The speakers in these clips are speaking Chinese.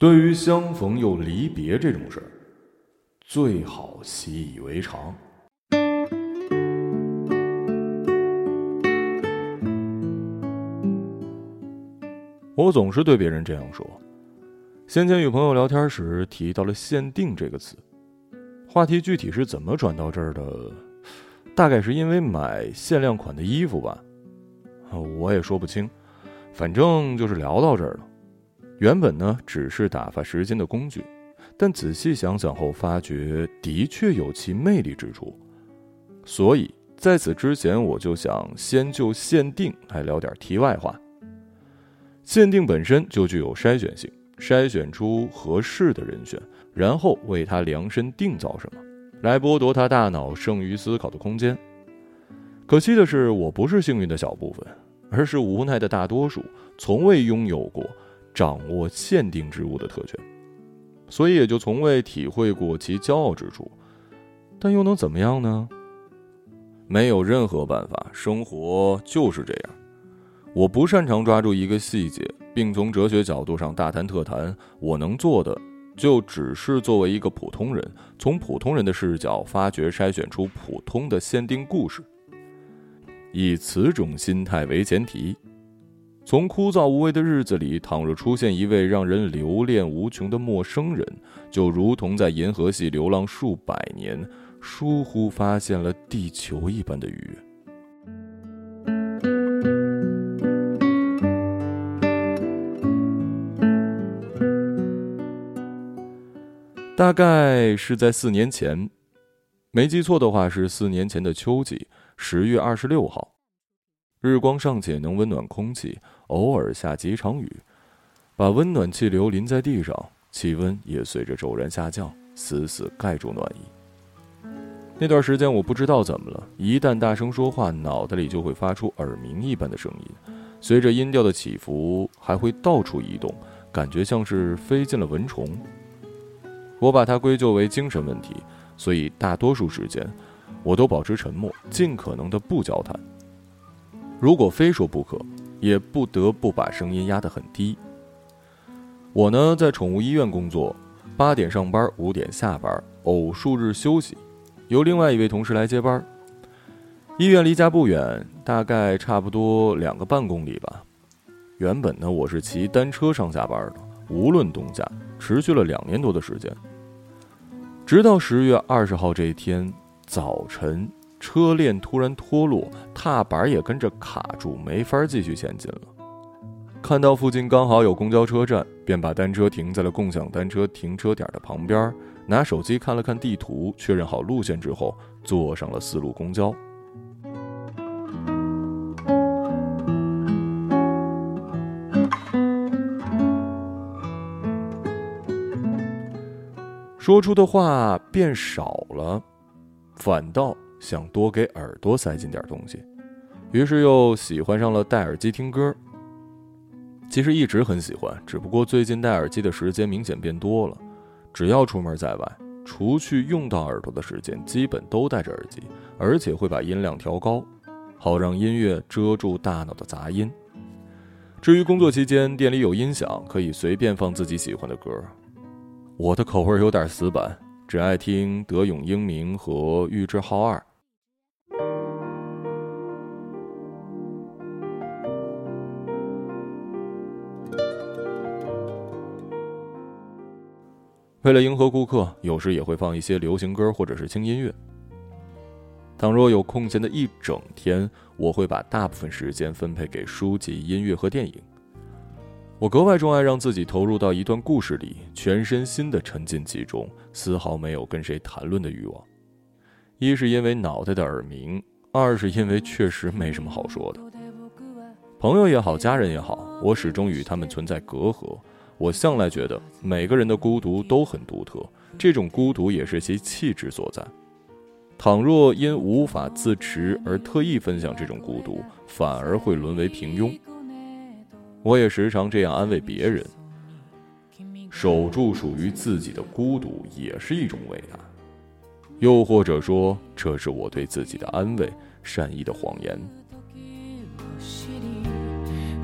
对于相逢又离别这种事儿，最好习以为常。我总是对别人这样说。先前与朋友聊天时提到了“限定”这个词，话题具体是怎么转到这儿的？大概是因为买限量款的衣服吧，我也说不清，反正就是聊到这儿了。原本呢只是打发时间的工具，但仔细想想后发觉的确有其魅力之处，所以在此之前我就想先就限定来聊点题外话。限定本身就具有筛选性，筛选出合适的人选，然后为他量身定造什么。来剥夺他大脑剩余思考的空间。可惜的是，我不是幸运的小部分，而是无奈的大多数，从未拥有过掌握限定之物的特权，所以也就从未体会过其骄傲之处。但又能怎么样呢？没有任何办法，生活就是这样。我不擅长抓住一个细节，并从哲学角度上大谈特谈。我能做的。就只是作为一个普通人，从普通人的视角发掘、筛选出普通的限定故事，以此种心态为前提，从枯燥无味的日子里，倘若出现一位让人留恋无穷的陌生人，就如同在银河系流浪数百年，疏忽发现了地球一般的愉悦。大概是在四年前，没记错的话是四年前的秋季，十月二十六号，日光尚且能温暖空气，偶尔下几场雨，把温暖气流淋在地上，气温也随着骤然下降，死死盖住暖意。那段时间我不知道怎么了，一旦大声说话，脑袋里就会发出耳鸣一般的声音，随着音调的起伏，还会到处移动，感觉像是飞进了蚊虫。我把它归咎为精神问题，所以大多数时间，我都保持沉默，尽可能的不交谈。如果非说不可，也不得不把声音压得很低。我呢，在宠物医院工作，八点上班，五点下班，偶数日休息，由另外一位同事来接班。医院离家不远，大概差不多两个半公里吧。原本呢，我是骑单车上下班的，无论冬夏，持续了两年多的时间。直到十月二十号这一天早晨，车链突然脱落，踏板也跟着卡住，没法继续前进了。看到附近刚好有公交车站，便把单车停在了共享单车停车点的旁边，拿手机看了看地图，确认好路线之后，坐上了四路公交。说出的话变少了，反倒想多给耳朵塞进点东西，于是又喜欢上了戴耳机听歌。其实一直很喜欢，只不过最近戴耳机的时间明显变多了。只要出门在外，除去用到耳朵的时间，基本都戴着耳机，而且会把音量调高，好让音乐遮住大脑的杂音。至于工作期间店里有音响，可以随便放自己喜欢的歌。我的口味有点死板，只爱听德永英明和玉置浩二。为了迎合顾客，有时也会放一些流行歌或者是轻音乐。倘若有空闲的一整天，我会把大部分时间分配给书籍、音乐和电影。我格外钟爱让自己投入到一段故事里，全身心的沉浸其中，丝毫没有跟谁谈论的欲望。一是因为脑袋的耳鸣，二是因为确实没什么好说的。朋友也好，家人也好，我始终与他们存在隔阂。我向来觉得每个人的孤独都很独特，这种孤独也是其气质所在。倘若因无法自持而特意分享这种孤独，反而会沦为平庸。我也时常这样安慰别人：守住属于自己的孤独也是一种伟大。又或者说，这是我对自己的安慰，善意的谎言。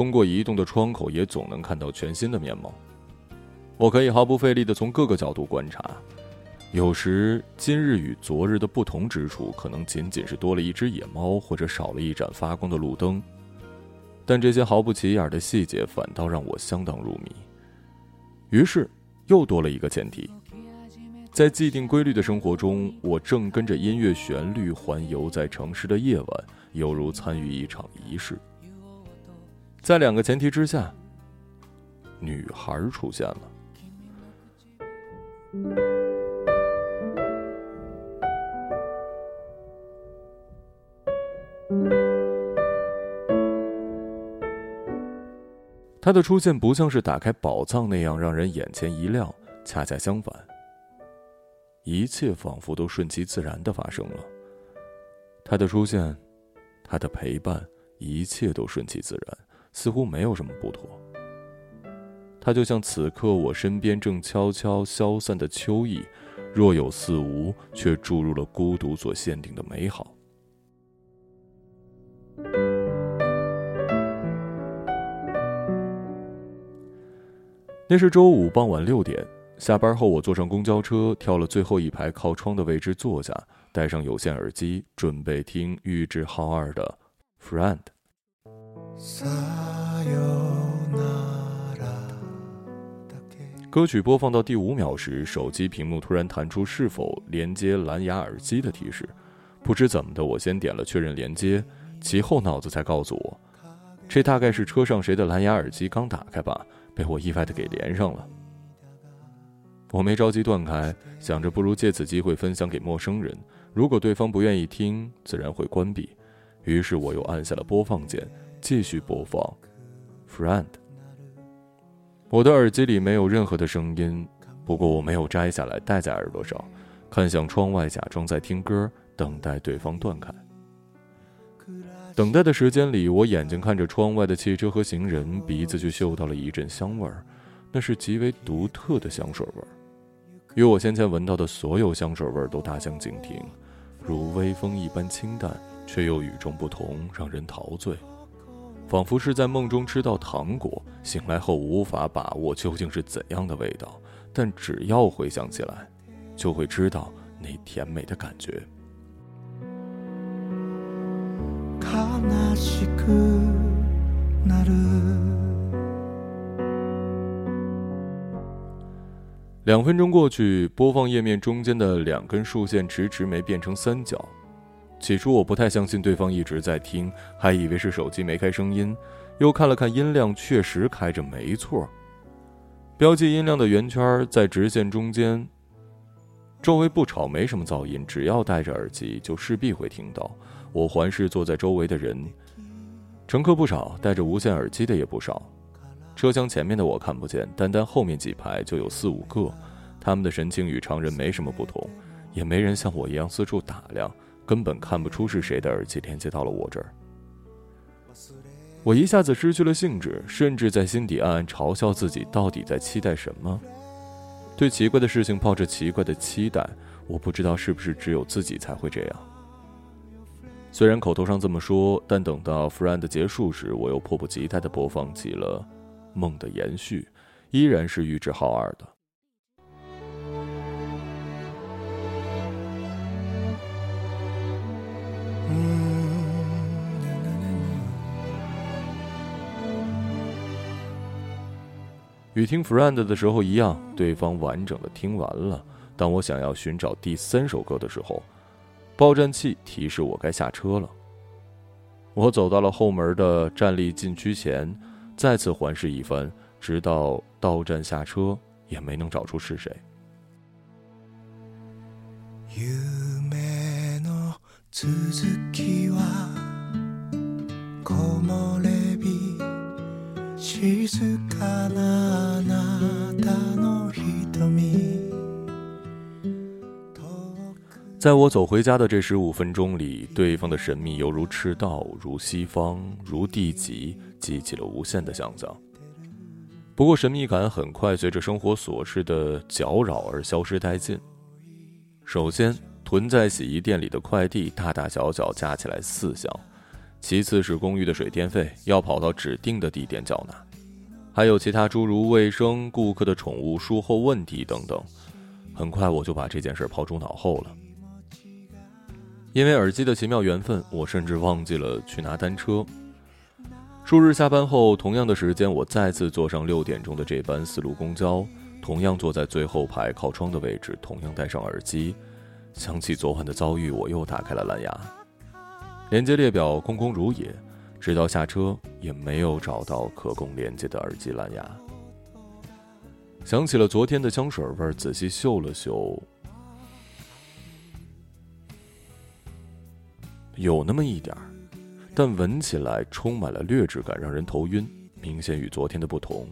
通过移动的窗口也总能看到全新的面貌。我可以毫不费力地从各个角度观察。有时，今日与昨日的不同之处，可能仅仅是多了一只野猫，或者少了一盏发光的路灯。但这些毫不起眼的细节，反倒让我相当入迷。于是，又多了一个前提。在既定规律的生活中，我正跟着音乐旋律环游在城市的夜晚，犹如参与一场仪式。在两个前提之下，女孩出现了。她的出现不像是打开宝藏那样让人眼前一亮，恰恰相反。一切仿佛都顺其自然的发生了。他的出现，他的陪伴，一切都顺其自然，似乎没有什么不妥。他就像此刻我身边正悄悄消散的秋意，若有似无，却注入了孤独所限定的美好。那是周五傍晚六点。下班后，我坐上公交车，挑了最后一排靠窗的位置坐下，戴上有线耳机，准备听玉置浩二的《Friend》。歌曲播放到第五秒时，手机屏幕突然弹出是否连接蓝牙耳机的提示。不知怎么的，我先点了确认连接，其后脑子才告诉我，这大概是车上谁的蓝牙耳机刚打开吧，被我意外的给连上了。我没着急断开，想着不如借此机会分享给陌生人。如果对方不愿意听，自然会关闭。于是我又按下了播放键，继续播放《Friend》。我的耳机里没有任何的声音，不过我没有摘下来戴在耳朵上，看向窗外，假装在听歌，等待对方断开。等待的时间里，我眼睛看着窗外的汽车和行人，鼻子却嗅到了一阵香味儿，那是极为独特的香水味儿。与我先前闻到的所有香水味儿都大相径庭，如微风一般清淡，却又与众不同，让人陶醉，仿佛是在梦中吃到糖果，醒来后无法把握究竟是怎样的味道，但只要回想起来，就会知道那甜美的感觉。两分钟过去，播放页面中间的两根竖线迟迟没变成三角。起初我不太相信对方一直在听，还以为是手机没开声音，又看了看音量，确实开着，没错。标记音量的圆圈在直线中间。周围不吵，没什么噪音，只要戴着耳机就势必会听到。我环视坐在周围的人，乘客不少，戴着无线耳机的也不少。车厢前面的我看不见，单单后面几排就有四五个，他们的神情与常人没什么不同，也没人像我一样四处打量，根本看不出是谁的耳机连接到了我这儿。我一下子失去了兴致，甚至在心底暗暗嘲笑自己，到底在期待什么？对奇怪的事情抱着奇怪的期待，我不知道是不是只有自己才会这样。虽然口头上这么说，但等到《Friend》结束时，我又迫不及待地播放起了。梦的延续，依然是玉置浩二的。与听《Friend》的时候一样，对方完整的听完了。当我想要寻找第三首歌的时候，报站器提示我该下车了。我走到了后门的站立禁区前。再次环视一番，直到到站下车，也没能找出是谁。在我走回家的这十五分钟里，对方的神秘犹如赤道，如西方，如地极。激起了无限的想象。不过，神秘感很快随着生活琐事的搅扰而消失殆尽。首先，囤在洗衣店里的快递大大小小加起来四箱；其次是公寓的水电费要跑到指定的地点缴纳，还有其他诸如卫生、顾客的宠物术后问题等等。很快我就把这件事抛诸脑后了。因为耳机的奇妙缘分，我甚至忘记了去拿单车。数日下班后，同样的时间，我再次坐上六点钟的这班四路公交，同样坐在最后排靠窗的位置，同样戴上耳机。想起昨晚的遭遇，我又打开了蓝牙，连接列表空空如也，直到下车也没有找到可供连接的耳机蓝牙。想起了昨天的香水味，仔细嗅了嗅。有那么一点儿，但闻起来充满了劣质感，让人头晕，明显与昨天的不同。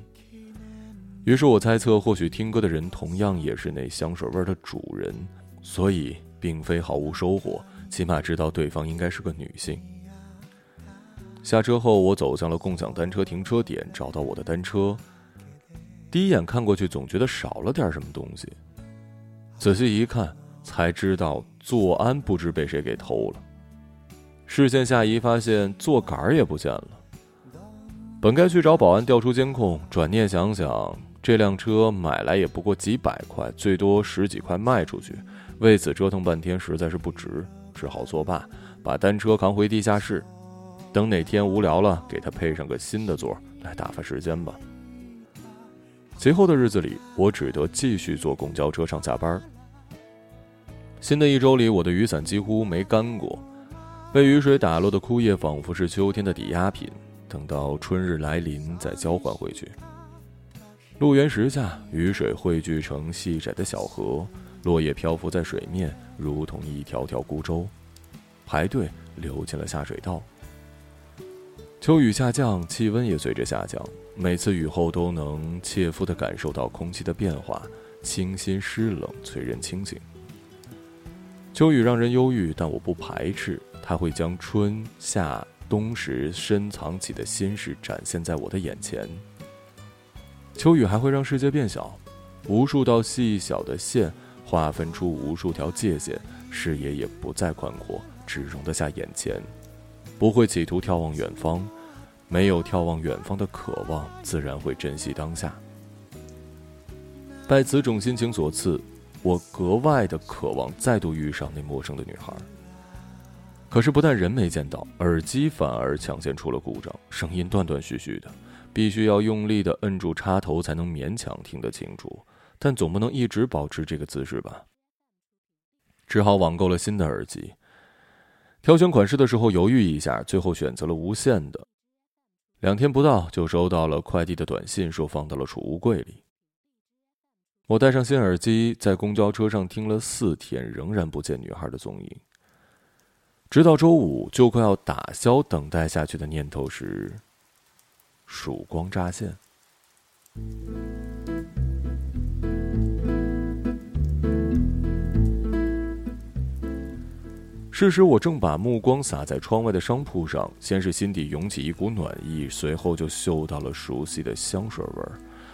于是我猜测，或许听歌的人同样也是那香水味的主人，所以并非毫无收获，起码知道对方应该是个女性。下车后，我走向了共享单车停车点，找到我的单车。第一眼看过去，总觉得少了点什么东西。仔细一看，才知道座鞍不知被谁给偷了。视线下移，发现座杆也不见了。本该去找保安调出监控，转念想想，这辆车买来也不过几百块，最多十几块卖出去，为此折腾半天实在是不值，只好作罢，把单车扛回地下室，等哪天无聊了，给他配上个新的座来打发时间吧。随后的日子里，我只得继续坐公交车上下班。新的一周里，我的雨伞几乎没干过。被雨水打落的枯叶，仿佛是秋天的抵押品，等到春日来临再交还回去。路缘石下，雨水汇聚成细窄的小河，落叶漂浮在水面，如同一条条孤舟，排队流进了下水道。秋雨下降，气温也随着下降，每次雨后都能切肤地感受到空气的变化，清新湿冷，催人清醒。秋雨让人忧郁，但我不排斥。它会将春夏冬时深藏起的心事展现在我的眼前。秋雨还会让世界变小，无数道细小的线划分出无数条界限，视野也不再宽阔，只容得下眼前。不会企图眺望远方，没有眺望远方的渴望，自然会珍惜当下。拜此种心情所赐，我格外的渴望再度遇上那陌生的女孩。可是不但人没见到，耳机反而抢先出了故障，声音断断续续的，必须要用力的摁住插头才能勉强听得清楚，但总不能一直保持这个姿势吧？只好网购了新的耳机。挑选款式的时候犹豫一下，最后选择了无线的。两天不到就收到了快递的短信，说放到了储物柜里。我戴上新耳机，在公交车上听了四天，仍然不见女孩的踪影。直到周五就快要打消等待下去的念头时，曙光乍现。这时我正把目光洒在窗外的商铺上，先是心底涌起一股暖意，随后就嗅到了熟悉的香水味儿。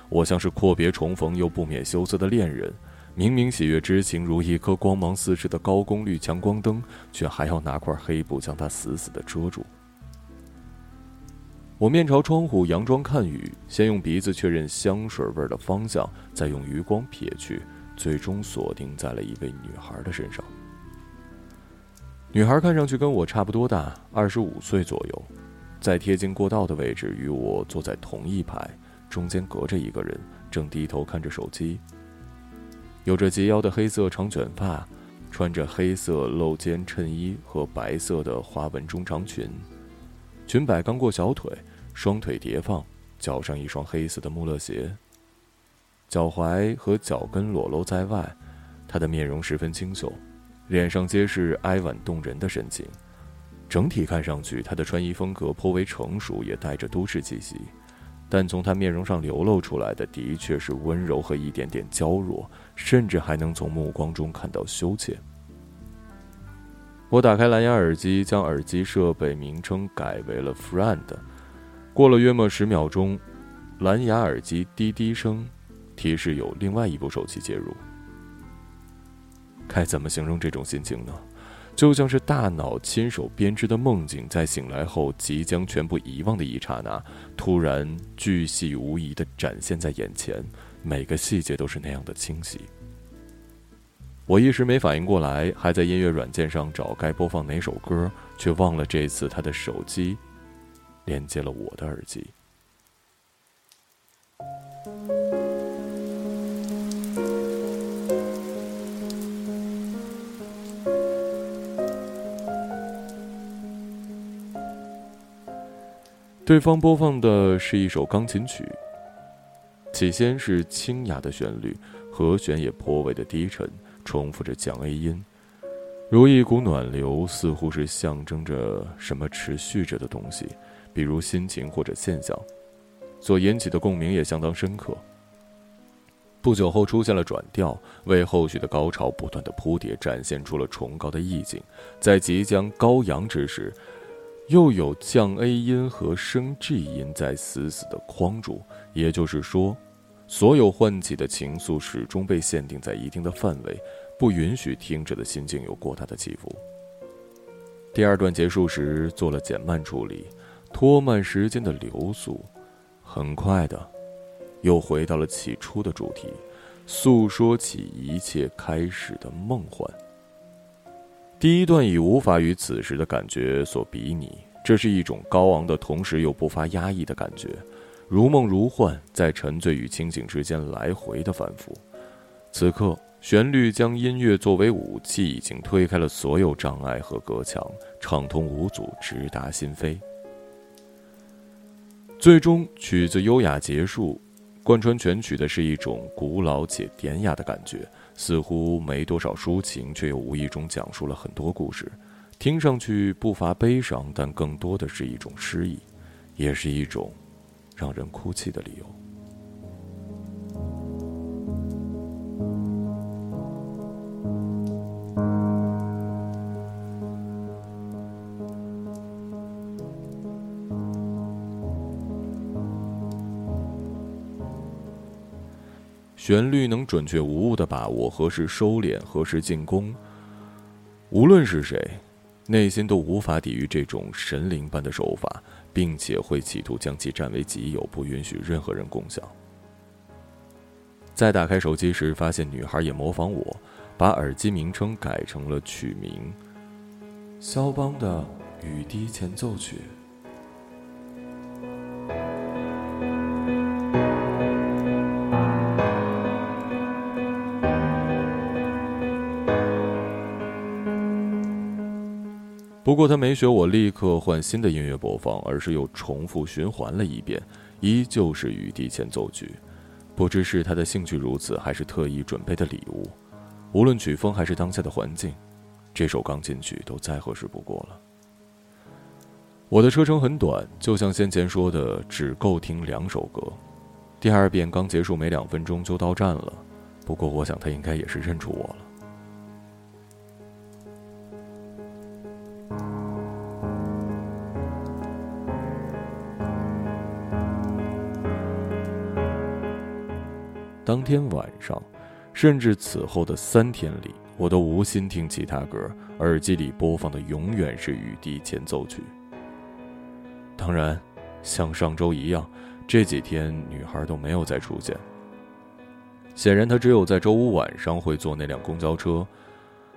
我像是阔别重逢又不免羞涩的恋人。明明喜悦之情如一颗光芒四射的高功率强光灯，却还要拿块黑布将它死死的遮住。我面朝窗户，佯装看雨，先用鼻子确认香水味的方向，再用余光瞥去，最终锁定在了一位女孩的身上。女孩看上去跟我差不多大，二十五岁左右，在贴近过道的位置，与我坐在同一排，中间隔着一个人，正低头看着手机。有着及腰的黑色长卷发，穿着黑色露肩衬衣和白色的花纹中长裙，裙摆刚过小腿，双腿叠放，脚上一双黑色的穆勒鞋。脚踝和脚跟裸露在外，她的面容十分清秀，脸上皆是哀婉动人的神情。整体看上去，他的穿衣风格颇为成熟，也带着都市气息。但从他面容上流露出来的，的确是温柔和一点点娇弱，甚至还能从目光中看到羞怯。我打开蓝牙耳机，将耳机设备名称改为了 “friend”。过了约莫十秒钟，蓝牙耳机滴滴声提示有另外一部手机接入。该怎么形容这种心情呢？就像是大脑亲手编织的梦境，在醒来后即将全部遗忘的一刹那，突然巨细无遗地展现在眼前，每个细节都是那样的清晰。我一时没反应过来，还在音乐软件上找该播放哪首歌，却忘了这次他的手机连接了我的耳机。对方播放的是一首钢琴曲，起先是清雅的旋律，和弦也颇为的低沉，重复着降 A 音，如一股暖流，似乎是象征着什么持续着的东西，比如心情或者现象，所引起的共鸣也相当深刻。不久后出现了转调，为后续的高潮不断的铺叠，展现出了崇高的意境，在即将高扬之时。又有降 A 音和升 G 音在死死的框住，也就是说，所有唤起的情愫始终被限定在一定的范围，不允许听者的心境有过大的起伏。第二段结束时做了减慢处理，拖慢时间的流速，很快的，又回到了起初的主题，诉说起一切开始的梦幻。第一段已无法与此时的感觉所比拟，这是一种高昂的同时又不乏压抑的感觉，如梦如幻，在沉醉与清醒之间来回的反复。此刻，旋律将音乐作为武器，已经推开了所有障碍和隔墙，畅通无阻，直达心扉。最终，曲子优雅结束，贯穿全曲的是一种古老且典雅的感觉。似乎没多少抒情，却又无意中讲述了很多故事，听上去不乏悲伤，但更多的是一种诗意，也是一种让人哭泣的理由。旋律能准确无误的把握何时收敛，何时进攻。无论是谁，内心都无法抵御这种神灵般的手法，并且会企图将其占为己有，不允许任何人共享。在打开手机时，发现女孩也模仿我，把耳机名称改成了曲名——肖邦的《雨滴前奏曲》。过他没学我立刻换新的音乐播放，而是又重复循环了一遍，依旧是雨滴前奏曲。不知是他的兴趣如此，还是特意准备的礼物。无论曲风还是当下的环境，这首钢琴曲都再合适不过了。我的车程很短，就像先前说的，只够听两首歌。第二遍刚结束没两分钟就到站了，不过我想他应该也是认出我了。当天晚上，甚至此后的三天里，我都无心听其他歌，耳机里播放的永远是《雨滴前奏曲》。当然，像上周一样，这几天女孩都没有再出现。显然，她只有在周五晚上会坐那辆公交车，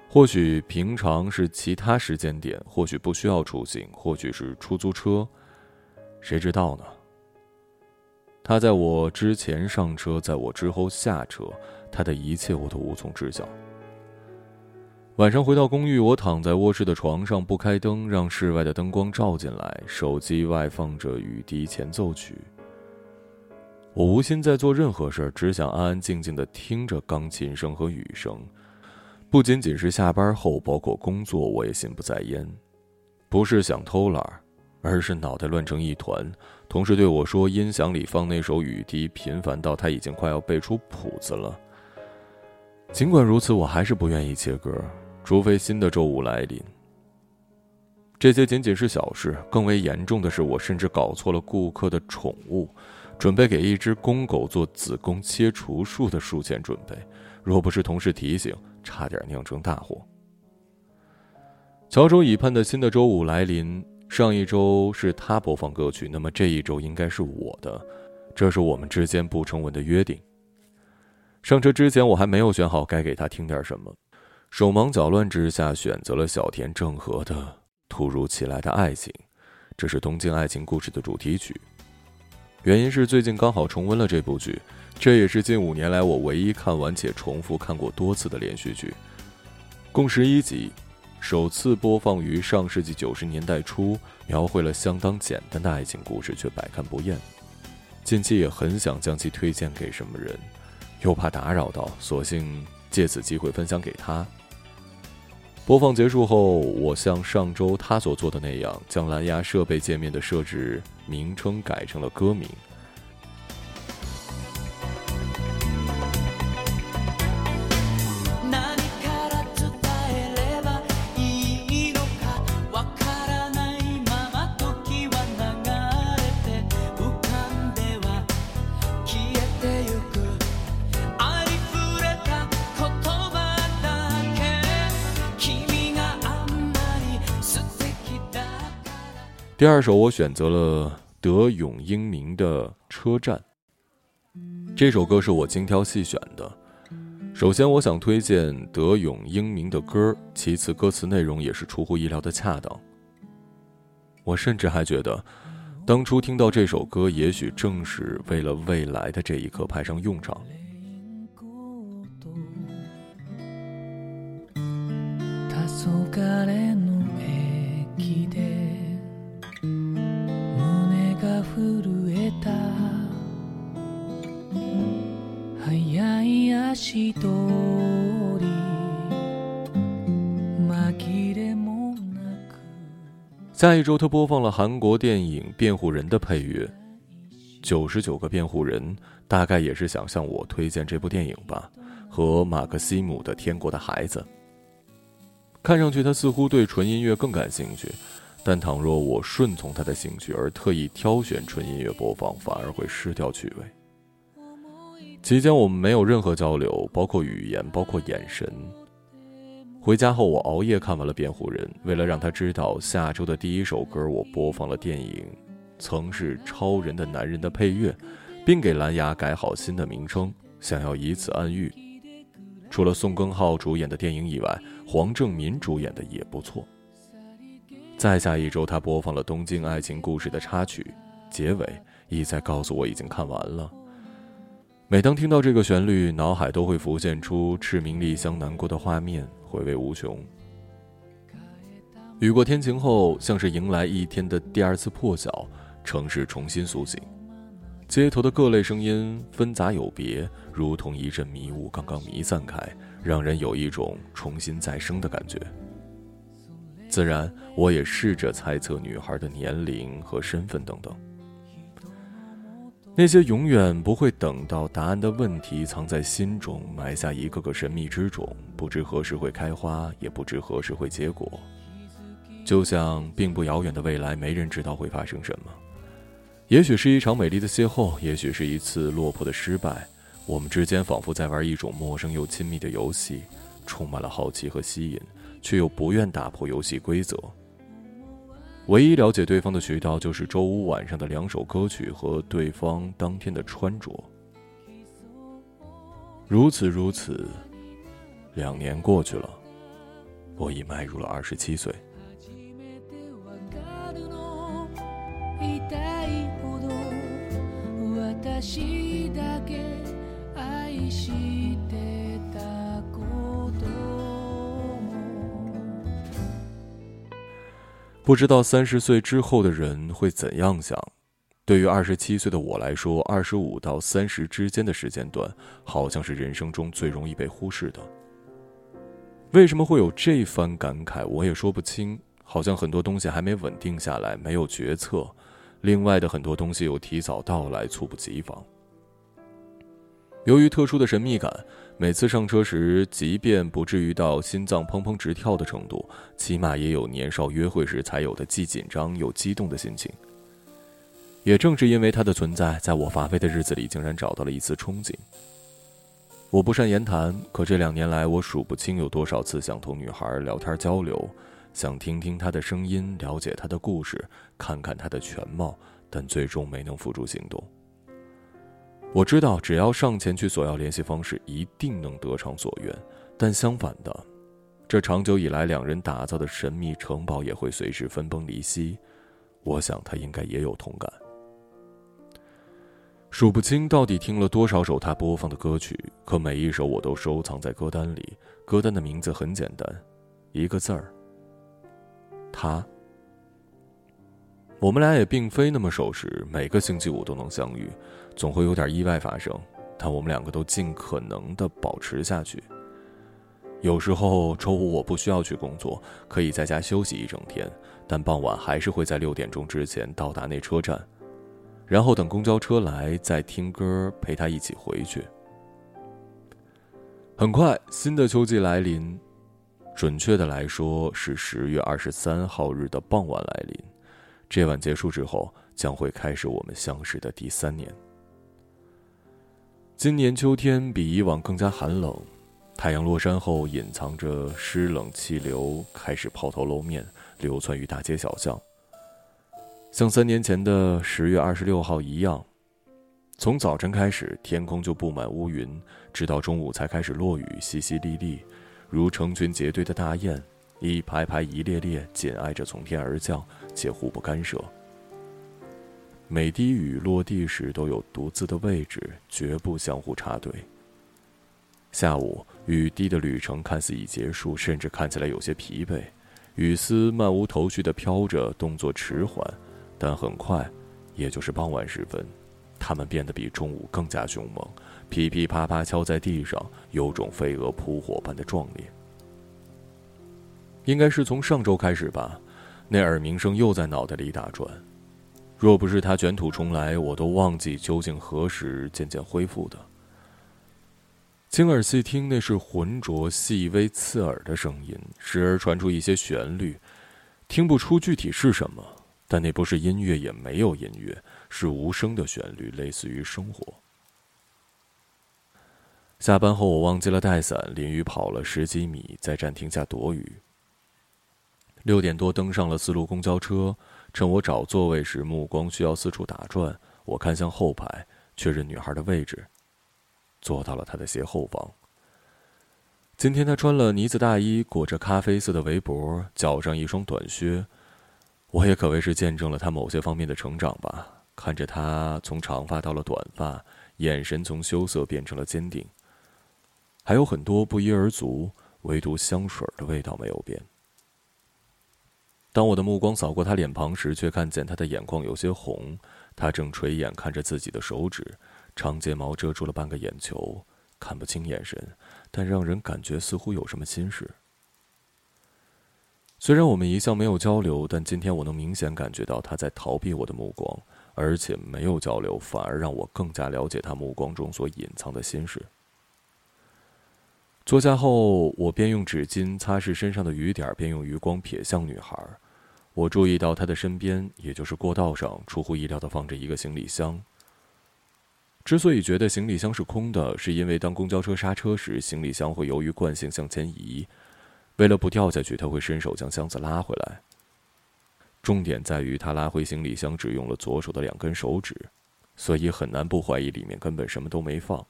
或许平常是其他时间点，或许不需要出行，或许是出租车，谁知道呢？他在我之前上车，在我之后下车，他的一切我都无从知晓。晚上回到公寓，我躺在卧室的床上，不开灯，让室外的灯光照进来。手机外放着《雨滴前奏曲》。我无心再做任何事儿只想安安静静的听着钢琴声和雨声。不仅仅是下班后，包括工作，我也心不在焉。不是想偷懒，而是脑袋乱成一团。同事对我说：“音响里放那首雨滴，频繁到他已经快要背出谱子了。”尽管如此，我还是不愿意切歌，除非新的周五来临。这些仅仅是小事，更为严重的是，我甚至搞错了顾客的宠物。准备给一只公狗做子宫切除术的术前准备。若不是同事提醒，差点酿成大祸。翘首以盼的新的周五来临。上一周是他播放歌曲，那么这一周应该是我的，这是我们之间不成文的约定。上车之前，我还没有选好该给他听点什么，手忙脚乱之下选择了小田正和的《突如其来的爱情》，这是《东京爱情故事》的主题曲。原因是最近刚好重温了这部剧，这也是近五年来我唯一看完且重复看过多次的连续剧，共十一集。首次播放于上世纪九十年代初，描绘了相当简单的爱情故事，却百看不厌。近期也很想将其推荐给什么人，又怕打扰到，索性借此机会分享给他。播放结束后，我像上周他所做的那样，将蓝牙设备界面的设置名称改成了歌名。第二首，我选择了德永英明的《车站》。这首歌是我精挑细选的。首先，我想推荐德永英明的歌；其次，歌词内容也是出乎意料的恰当。我甚至还觉得，当初听到这首歌，也许正是为了未来的这一刻派上用场。下一周，他播放了韩国电影《辩护人》的配乐，《九十九个辩护人》大概也是想向我推荐这部电影吧，和马克西姆的《天国的孩子》。看上去他似乎对纯音乐更感兴趣，但倘若我顺从他的兴趣而特意挑选纯音乐播放，反而会失掉趣味。期间我们没有任何交流，包括语言，包括眼神。回家后，我熬夜看完了《辩护人》，为了让他知道下周的第一首歌，我播放了电影《曾是超人的男人》的配乐，并给蓝牙改好新的名称，想要以此暗喻。除了宋根浩主演的电影以外，黄正民主演的也不错。再下一周，他播放了《东京爱情故事》的插曲，结尾意在告诉我已经看完了。每当听到这个旋律，脑海都会浮现出赤名丽香难过的画面，回味无穷。雨过天晴后，像是迎来一天的第二次破晓，城市重新苏醒，街头的各类声音纷杂有别，如同一阵迷雾刚刚弥散开，让人有一种重新再生的感觉。自然，我也试着猜测女孩的年龄和身份等等。那些永远不会等到答案的问题，藏在心中，埋下一个个神秘之种，不知何时会开花，也不知何时会结果。就像并不遥远的未来，没人知道会发生什么。也许是一场美丽的邂逅，也许是一次落魄的失败。我们之间仿佛在玩一种陌生又亲密的游戏，充满了好奇和吸引，却又不愿打破游戏规则。唯一了解对方的渠道，就是周五晚上的两首歌曲和对方当天的穿着。如此如此，两年过去了，我已迈入了二十七岁。不知道三十岁之后的人会怎样想。对于二十七岁的我来说，二十五到三十之间的时间段，好像是人生中最容易被忽视的。为什么会有这番感慨，我也说不清。好像很多东西还没稳定下来，没有决策；另外的很多东西又提早到来，猝不及防。由于特殊的神秘感，每次上车时，即便不至于到心脏砰砰直跳的程度，起码也有年少约会时才有的既紧张又激动的心情。也正是因为他的存在，在我乏味的日子里，竟然找到了一丝憧憬。我不善言谈，可这两年来，我数不清有多少次想同女孩聊天交流，想听听她的声音，了解她的故事，看看她的全貌，但最终没能付诸行动。我知道，只要上前去索要联系方式，一定能得偿所愿。但相反的，这长久以来两人打造的神秘城堡也会随时分崩离析。我想他应该也有同感。数不清到底听了多少首他播放的歌曲，可每一首我都收藏在歌单里。歌单的名字很简单，一个字儿。他。我们俩也并非那么熟识，每个星期五都能相遇，总会有点意外发生，但我们两个都尽可能的保持下去。有时候周五我不需要去工作，可以在家休息一整天，但傍晚还是会在六点钟之前到达那车站。然后等公交车来，再听歌陪他一起回去。很快，新的秋季来临，准确的来说是十月二十三号日的傍晚来临。这晚结束之后，将会开始我们相识的第三年。今年秋天比以往更加寒冷，太阳落山后，隐藏着湿冷气流开始抛头露面，流窜于大街小巷。像三年前的十月二十六号一样，从早晨开始，天空就布满乌云，直到中午才开始落雨，淅淅沥沥，如成群结队的大雁，一排排、一列列，紧挨着从天而降，且互不干涉。每滴雨落地时都有独自的位置，绝不相互插队。下午，雨滴的旅程看似已结束，甚至看起来有些疲惫，雨丝漫无头绪地飘着，动作迟缓。但很快，也就是傍晚时分，它们变得比中午更加凶猛，噼噼啪啪敲在地上，有种飞蛾扑火般的壮烈。应该是从上周开始吧，那耳鸣声又在脑袋里打转。若不是他卷土重来，我都忘记究竟何时渐渐恢复的。轻耳细听，那是浑浊、细微、刺耳的声音，时而传出一些旋律，听不出具体是什么。但那不是音乐，也没有音乐，是无声的旋律，类似于生活。下班后，我忘记了带伞，淋雨跑了十几米，在站停下躲雨。六点多登上了四路公交车，趁我找座位时，目光需要四处打转，我看向后排，确认女孩的位置，坐到了她的斜后方。今天她穿了呢子大衣，裹着咖啡色的围脖，脚上一双短靴。我也可谓是见证了她某些方面的成长吧。看着她从长发到了短发，眼神从羞涩变成了坚定。还有很多不一而足，唯独香水的味道没有变。当我的目光扫过他脸庞时，却看见他的眼眶有些红。他正垂眼看着自己的手指，长睫毛遮住了半个眼球，看不清眼神，但让人感觉似乎有什么心事。虽然我们一向没有交流，但今天我能明显感觉到他在逃避我的目光，而且没有交流反而让我更加了解他目光中所隐藏的心事。坐下后，我边用纸巾擦拭身上的雨点，边用余光瞥向女孩。我注意到他的身边，也就是过道上，出乎意料的放着一个行李箱。之所以觉得行李箱是空的，是因为当公交车刹车时，行李箱会由于惯性向前移。为了不掉下去，他会伸手将箱子拉回来。重点在于，他拉回行李箱只用了左手的两根手指，所以很难不怀疑里面根本什么都没放。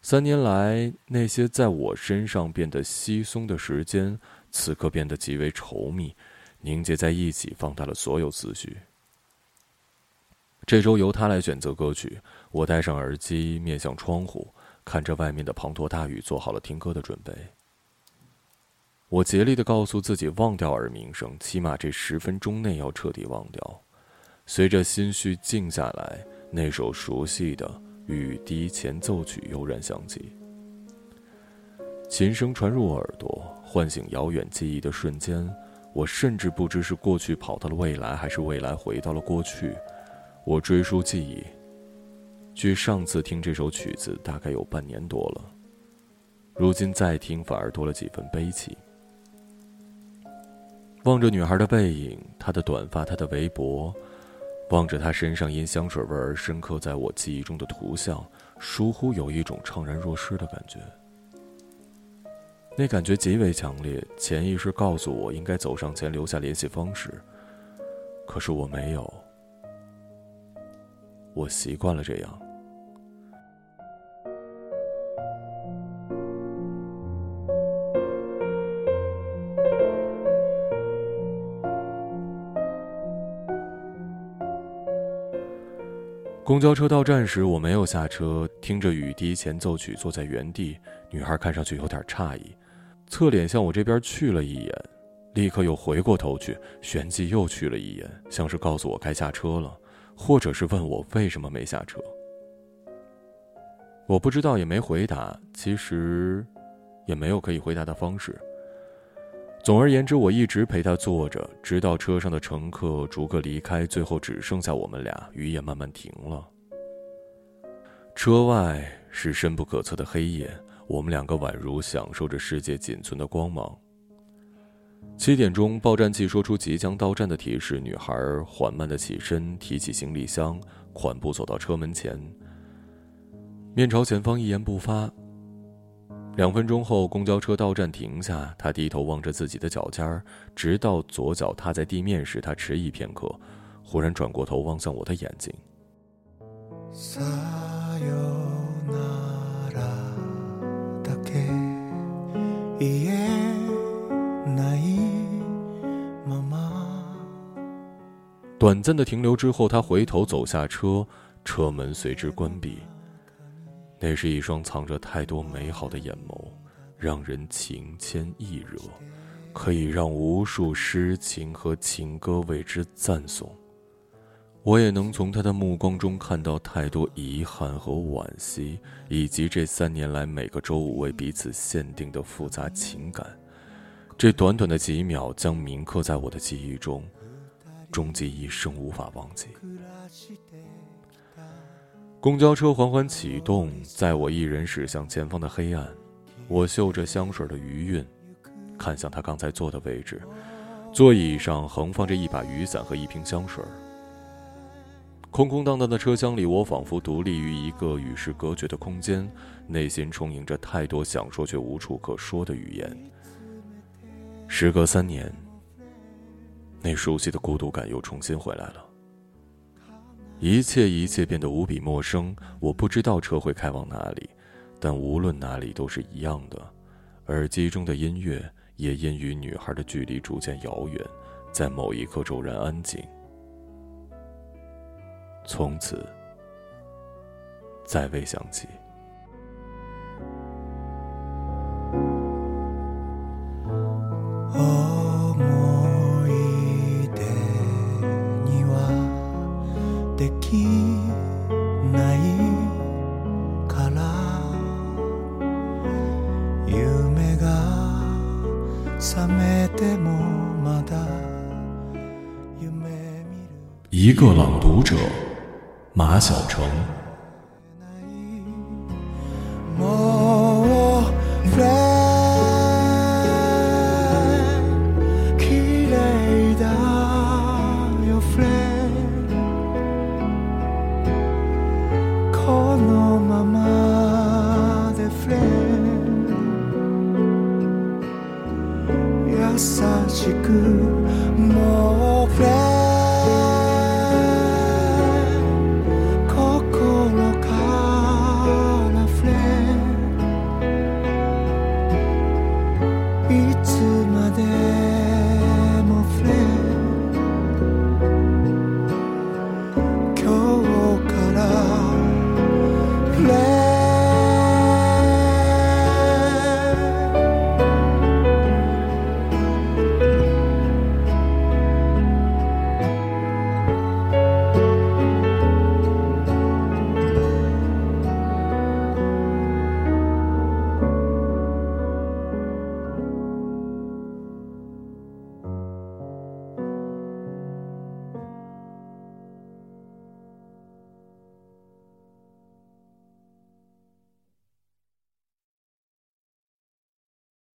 三年来，那些在我身上变得稀松的时间，此刻变得极为稠密，凝结在一起，放大了所有思绪。这周由他来选择歌曲，我戴上耳机，面向窗户，看着外面的滂沱大雨，做好了听歌的准备。我竭力的告诉自己忘掉耳鸣声，起码这十分钟内要彻底忘掉。随着心绪静下来，那首熟悉的雨滴前奏曲悠然响起。琴声传入耳朵，唤醒遥远记忆的瞬间，我甚至不知是过去跑到了未来，还是未来回到了过去。我追溯记忆，距上次听这首曲子大概有半年多了，如今再听反而多了几分悲戚。望着女孩的背影，她的短发，她的围脖，望着她身上因香水味而深刻在我记忆中的图像，疏忽有一种怅然若失的感觉。那感觉极为强烈，潜意识告诉我应该走上前留下联系方式，可是我没有。我习惯了这样。公交车到站时，我没有下车，听着雨滴前奏曲，坐在原地。女孩看上去有点诧异，侧脸向我这边去了一眼，立刻又回过头去，旋即又去了一眼，像是告诉我该下车了，或者是问我为什么没下车。我不知道，也没回答。其实，也没有可以回答的方式。总而言之，我一直陪他坐着，直到车上的乘客逐个离开，最后只剩下我们俩。雨也慢慢停了。车外是深不可测的黑夜，我们两个宛如享受着世界仅存的光芒。七点钟，报站器说出即将到站的提示。女孩缓慢的起身，提起行李箱，缓步走到车门前，面朝前方，一言不发。两分钟后，公交车到站停下，她低头望着自己的脚尖儿，直到左脚踏在地面时，她迟疑片刻，忽然转过头望向我的眼睛。短暂的停留之后，他回头走下车，车门随之关闭。那是一双藏着太多美好的眼眸，让人情牵意惹，可以让无数诗情和情歌为之赞颂。我也能从他的目光中看到太多遗憾和惋惜，以及这三年来每个周五为彼此限定的复杂情感。这短短的几秒将铭刻在我的记忆中，终极一生无法忘记。公交车缓缓启动，在我一人驶向前方的黑暗，我嗅着香水的余韵，看向他刚才坐的位置，座椅上横放着一把雨伞和一瓶香水。空空荡荡的车厢里，我仿佛独立于一个与世隔绝的空间，内心充盈着太多想说却无处可说的语言。时隔三年，那熟悉的孤独感又重新回来了。一切一切变得无比陌生，我不知道车会开往哪里，但无论哪里都是一样的。耳机中的音乐也因与女孩的距离逐渐遥远，在某一刻骤然安静，从此再未响起。